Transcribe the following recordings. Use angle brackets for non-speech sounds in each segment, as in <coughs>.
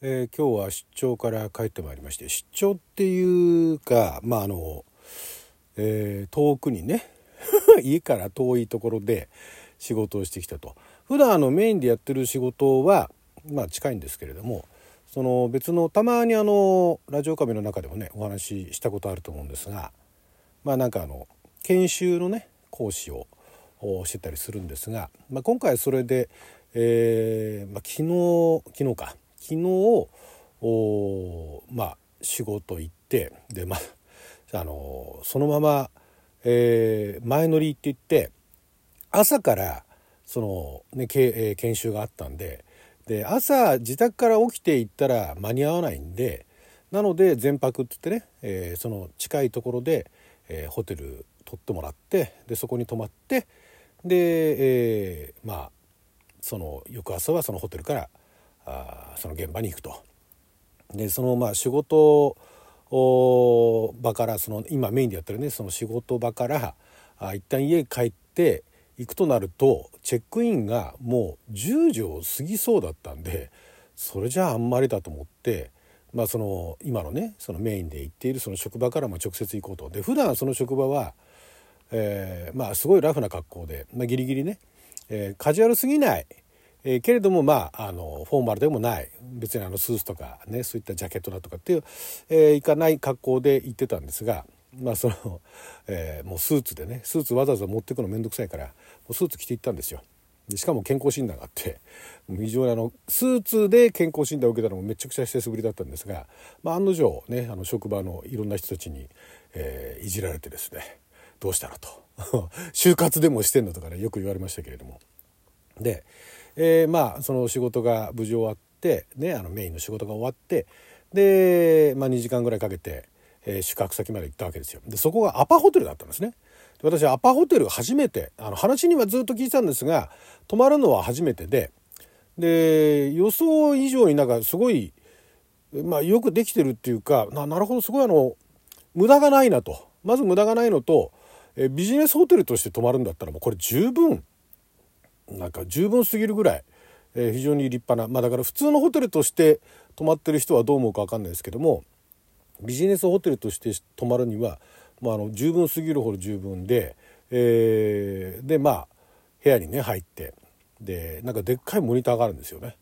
えー、今日は出張から帰ってまいりまして出張っていうかまああの、えー、遠くにね <laughs> 家から遠いところで仕事をしてきたと。普段あのメインでやってる仕事はまあ近いんですけれどもその別のたまにあのラジオカメの中でもねお話ししたことあると思うんですがまあなんかあの研修のね講師をしてたりするんですが、まあ、今回それで、えーまあ、昨日昨日か。昨日まあ仕事行ってでまああのそのまま、えー、前乗りって言って朝からそのねけ、えー、研修があったんでで朝自宅から起きて行ったら間に合わないんでなので全泊って言ってね、えー、その近いところで、えー、ホテル取ってもらってでそこに泊まってで、えー、まあその翌朝はそのホテルからあその現場に行くと。でそのまあ仕事場からその今メインでやってるねその仕事場からあ一旦家帰って行くとなるとチェックインがもう10時を過ぎそうだったんでそれじゃああんまりだと思って、まあ、その今のねそのメインで行っているその職場からも直接行こうと。で普段その職場は、えー、まあすごいラフな格好で、まあ、ギリギリね、え、カジュアルすぎないえー、けれどもまああのフォーマルでもない。別にあのスーツとかねそういったジャケットだとかっていう、えー、いかない格好で行ってたんですがまあその、えー、もうスーツでねスーツわざわざ持ってくの面倒くさいからもうスーツ着て行ったんですよ。でしかも健康診断があって非常にあのスーツで健康診断を受けたのもめちゃくちゃ久しぶりだったんですが、まあ、案の定ねあの職場のいろんな人たちに、えー、いじられてですねどうしたのと。<laughs> 就活でもしてんのとかねよく言われましたけれども。でえー、まあその仕事が無事終わってねあのメインの仕事が終わってで、まあ、2時間ぐらいかけて、えー、宿泊先まで行ったわけですよ。でそこがアパホテルだったんですね。私アパホテル初めてあの話にはずっと聞いてたんですが泊まるのは初めてでで予想以上になんかすごい、まあ、よくできてるっていうかななるほどすごいあの無駄がないなとまず無駄がないのとえビジネスホテルとして泊まるんだったらもうこれ十分なんか十分すぎるぐらい、えー、非常に立派なまあだから普通のホテルとして泊まってる人はどう思うか分かんないですけどもビジネスホテルとして泊まるには、まあ、あの十分すぎるほど十分で、えー、でまあ部屋にね入ってでなんかでっかいモニターがあるんですよね。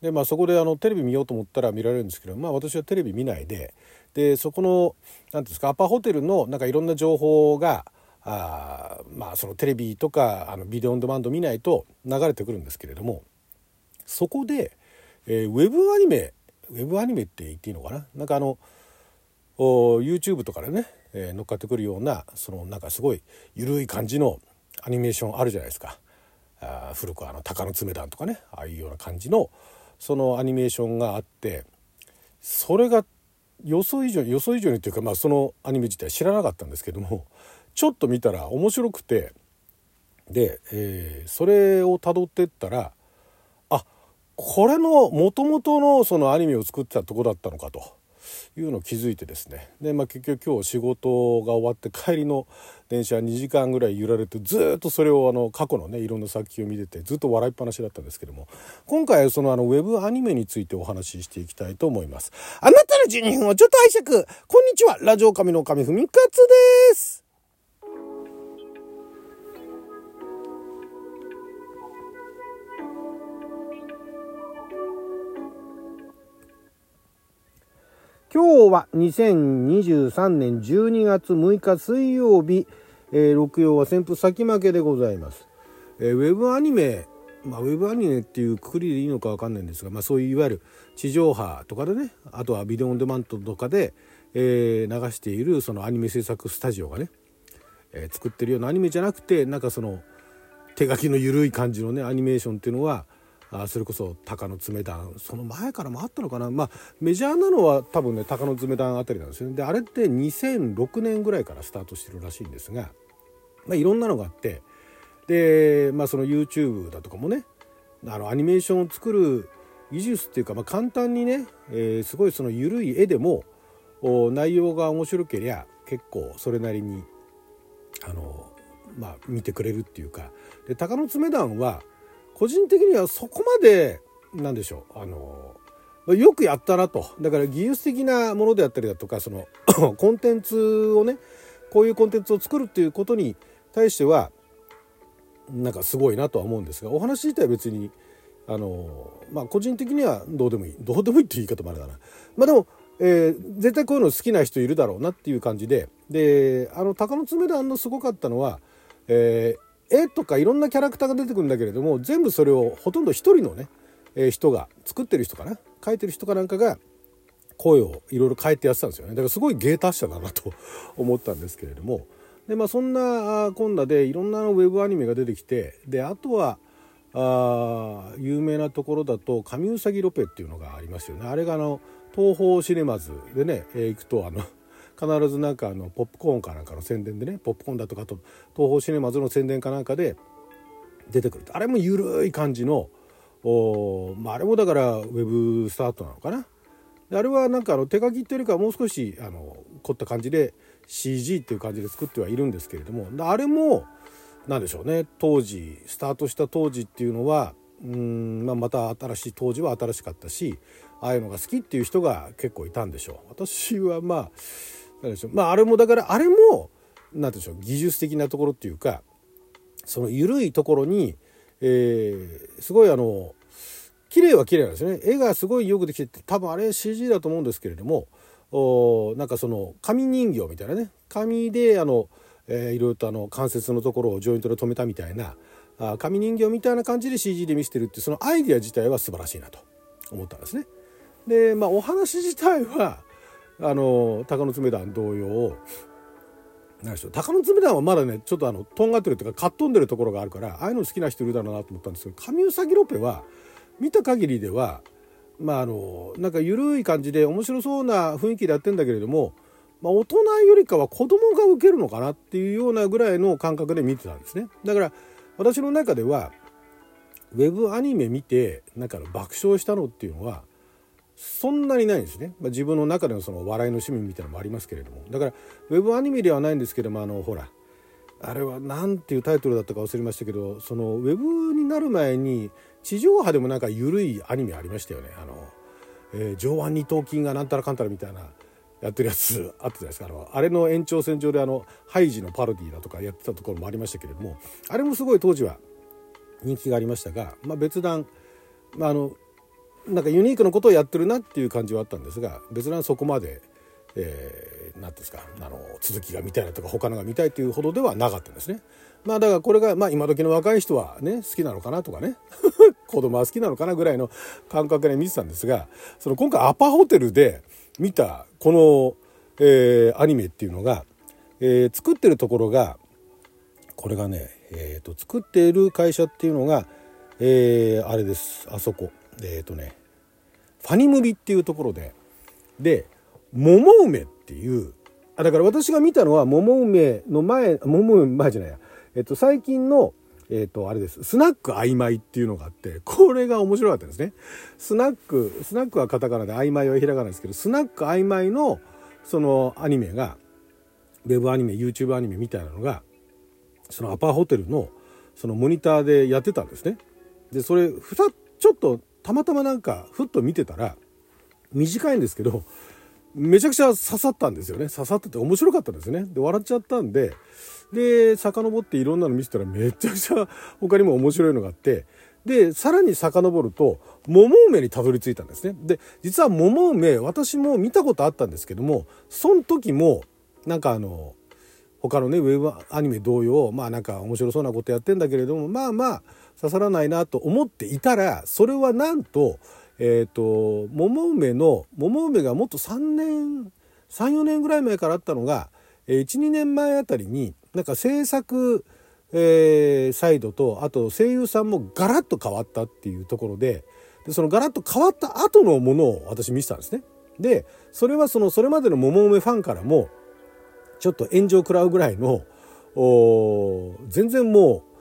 でまあそこであのテレビ見ようと思ったら見られるんですけどまあ私はテレビ見ないででそこの何ていうんですかアパホテルのなんかいろんな情報があまあそのテレビとかあのビデオオンデマンド見ないと流れてくるんですけれどもそこで、えー、ウェブアニメウェブアニメって言っていいのかな？なんかあのお YouTube とかでね、えー、乗っかってくるようなそのなんかすごい緩い感じのアニメーションあるじゃないですか。あ古くあの鷹の爪団とかねああいうような感じのそのアニメーションがあってそれが予想以上に予想以上にというか、まあ、そのアニメ自体知らなかったんですけどもちょっと見たら面白くて。で、えー、それをたどってったらあこれのもともとのそのアニメを作ってたとこだったのかと。いうのを気づいてですね。で、まあ、結局今日仕事が終わって帰りの電車2時間ぐらい揺られてずっとそれをあの過去のねいろんな作品を見ててずっと笑いっぱなしだったんですけども。今回はそのあのウェブアニメについてお話ししていきたいと思います。あなたの12分をちょっと拝借。こんにちは。ラジオ神の神ふみかつです。今日は2023年12月6日水曜日、えー、六曜は旋風先負けでございます。えー、ウェブアニメ、まあ、ウェブアニメっていうくくりでいいのかわかんないんですが、まあ、そういういわゆる地上波とかでねあとはビデオオンデマンドとかで、えー、流しているそのアニメ制作スタジオがね、えー、作ってるようなアニメじゃなくてなんかその手書きの緩い感じのねアニメーションっていうのはあそれこそ鷹の爪団その前からもあったのかな。まあメジャーなのは多分ね鷹の爪団あたりなんですよね。であれって2006年ぐらいからスタートしてるらしいんですが、まあ、いろんなのがあってでまあその YouTube だとかもねあのアニメーションを作る技術っていうか、まあ、簡単にね、えー、すごいその緩い絵でも内容が面白けりゃ結構それなりにあのまあ見てくれるっていうか。で鷹の爪団は個人的にはそこまでなんでしょう。あのよくやったなと。だから技術的なものであったりだとかその <coughs> コンテンツをねこういうコンテンツを作るっていうことに対してはなんかすごいなとは思うんですがお話自体は別にあのまあ個人的にはどうでもいい。どうでもいいっていう言い方もあれだな。まあでも、えー、絶対こういうの好きな人いるだろうなっていう感じで。であの鷹の爪団のすごかったのは、えー、絵とかいろんなキャラクターが出てくるんだけれども全部それをほとんど一人のね、えー、人が作ってる人かな？描いてる人かなんかが声をいろいろ変えてやってたんですよね。だからすごい芸達者だなと <laughs> 思ったんですけれども。でまあそんなこんなでいろんなウェブアニメが出てきてであとはあ有名なところだと「神うさぎロペ」っていうのがありますよね。あれがあの東宝シネマズでね、えー、行くとあの必ずなんかあのポップコーンかなんかの宣伝でねポップコーンだとかと東宝シネマズの宣伝かなんかで出てくるあれもゆるい感じのお、まあ、あれもだからウェブスタートなのかな。あれはなんかあの手書きっていうよりかはもう少しあの凝った感じで CG っていう感じで作ってはいるんですけれども。あれも何でしょうね。当時スタートした当時っていうのはうん、まあ、また新しい当時は新しかったしああいうのが好きっていう人が結構いたんでしょう。私はまあ何でしょう。まああれもだからあれも何でしょう技術的なところっていうかその緩いところに、えー、すごいあの綺麗は綺麗なんですね。絵がすごいよくできてて多分あれ CG だと思うんですけれどもおなんかその紙人形みたいなね。紙であのえー、いろいろとあの関節のところをジョイントで留めたみたいなあ紙人形みたいな感じで CG で見せてるってそのアイデア自体は素晴らしいなと思ったんですね。でまあお話自体はあの鷹の爪団同様何でしょう鷹の爪団はまだねちょっとあのとんがってるというかかっ飛んでるところがあるからああいうの好きな人いるだろうなと思ったんですけど神うさぎロペは見た限りではまああのなんか緩い感じで面白そうな雰囲気でやってんだけれどもまあ、大人よりかは子供が受けるのかなっていうようなぐらいの感覚で見てたんですね。だから私の中ではウェブアニメ見てなんか爆笑したのっていうのはそんなにないんですね、まあ、自分の中でのその笑いの趣味みたいなのもありますけれども。だからウェブアニメではないんですけどもあのほらあれは何ていうタイトルだったか忘れましたけどそのウェブになる前に地上波でもなんか緩いアニメありましたよね。あの、えー、上腕二頭筋がなんたらかんたらみたいなやってるやつあったじゃないですか。あのあれの延長線上であのハイジのパロディだとかやってたところもありましたけれどもあれもすごい当時は人気がありましたが、まあ、別段、まあ、あのなんかユニークなことをやってるなっていう感じはあったんですが別段そこまで何、えー、て言うんですかあの続きが見たいなとか他のが見たいというほどではなかったんですね。まあだからこれが、まあ、今時の若い人はね好きなのかなとかね。<laughs> 子供は好きなのかなぐらいの感覚で見てたんですがその今回アパホテルで見たこの、えー、アニメっていうのが、えー、作ってるところがこれがね、えーと、作っている会社っていうのが、えー、あれです。あそこ。えっ、ー、とねファニムビっていうところでで桃梅っていうあだから私が見たのは桃梅の前桃梅前じゃないや、えっと、最近のえっ、と、あれです。スナック曖昧っていうのがあって、これが面白かったんですね。スナック、スナックはカタカナで曖昧はひらがなですけど、スナック曖昧のそのアニメが、ウェブアニメ、YouTube アニメみたいなのが、そのアパホテルのそのモニターでやってたんですね。で、それ、ふた、ちょっとたまたまなんか、ふっと見てたら、短いんですけど、めちゃくちゃ刺さったんですよね。刺さってて面白かったんですね。で、笑っちゃったんで、で遡っていろんなの見せたらめちゃくちゃ他にも面白いのがあってでさらに遡ると桃梅にたどり着いたんですねで実は桃梅私も見たことあったんですけどもその時もなんかあの他のねウェブアニメ同様まあなんか面白そうなことやってんだけれどもまあまあ刺さらないなと思っていたらそれはなんとえっ、ー、と桃梅の桃梅がもっと3年34年ぐらい前からあったのが12年前あたりになんか制作、えー、サイドとあと声優さんもガラッと変わったっていうところででそのガラッと変わった後のものを私見てたんですね。でそれはそのそれまでの桃梅ファンからもちょっと炎上食らうぐらいの全然もう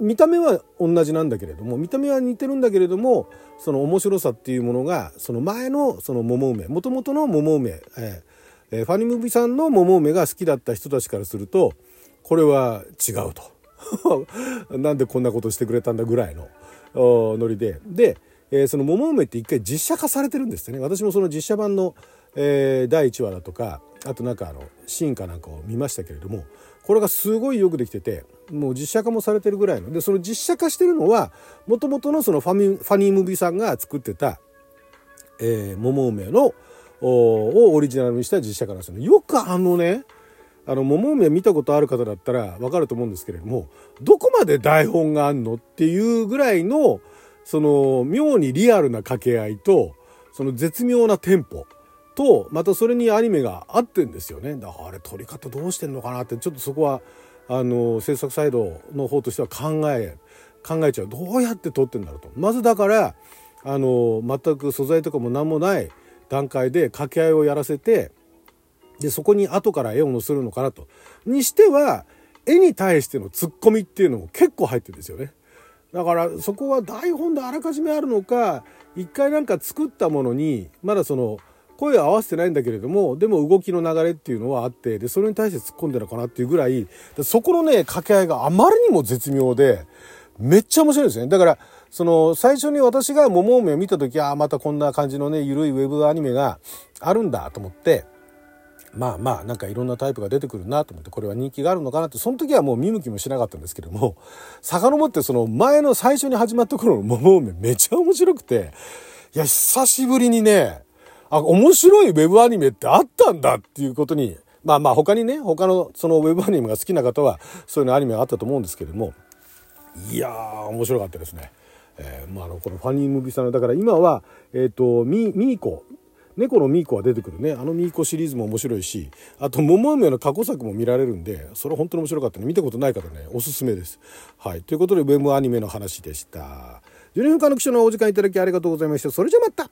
見た目は同じなんだけれども見た目は似てるんだけれどもその面白さっていうものがその前のその桃梅もともとの桃梅、えー、ファニムビさんの桃梅が好きだった人たちからするとこれは違うと。<laughs> なんでこんなことしてくれたんだぐらいのノリで。でえー、その桃梅って一回実写化されてるんですよね。私もその実写版の、えー、第1話だとかあとなんかあのシーンかなんかを見ましたけれどもこれがすごいよくできててもう実写化もされてるぐらいのでその実写化してるのはもともとのそのファミファニームービーさんが作ってた、えー、桃梅のをオリジナルにした実写化なんですよね。よくあのねあの桃梅見たことある方だったらわかると思うんですけれどもどこまで台本があんのっていうぐらいのその妙にリアルな掛け合いとその絶妙なテンポとまたそれにアニメが合ってんですよね。だからあれ撮り方どうしてんのかなってちょっとそこはあの制作サイドの方としては考え考えちゃう。どうやって撮ってんだろうと。まずだからあの全く素材とかも何もない段階で掛け合いをやらせてでそこに後から絵を載せるのかなと。にしては絵に対してのツッコミっていうのも結構入ってるんですよね。だからそこは台本であらかじめあるのか一回なんか作ったものにまだその声を合わせてないんだけれどもでも動きの流れっていうのはあってでそれに対して突っ込んでるのかなっていうぐらいそこのね掛け合いがあまりにも絶妙でめっちゃ面白いですね。だからその最初に私が桃梅を見た時ああまたこんな感じのねゆるいウェブアニメがあるんだと思ってまあまあなんかいろんなタイプが出てくるなと思ってこれは人気があるのかなってその時はもう見向きもしなかったんですけども遡ってその前の最初に始まった頃の桃梅めちゃ面白くていや久しぶりにねあ面白いウェブアニメってあったんだっていうことにまあまあ他にね他のそのウェブアニメが好きな方はそういうのアニメがあったと思うんですけれどもいやー面白かったですね。えーまあ、あのこのファニームービーさんのだから今は、えーと、ミミーコ猫のミーコは出てくるねあのミーコシリーズも面白いしあと桃梅の過去作も見られるんでそれ本当に面白かったね見たことない方ねおすすめです。はいということでウェブアニメの話でした。12分間の記者のお時間いただきありがとうございました。それじゃまた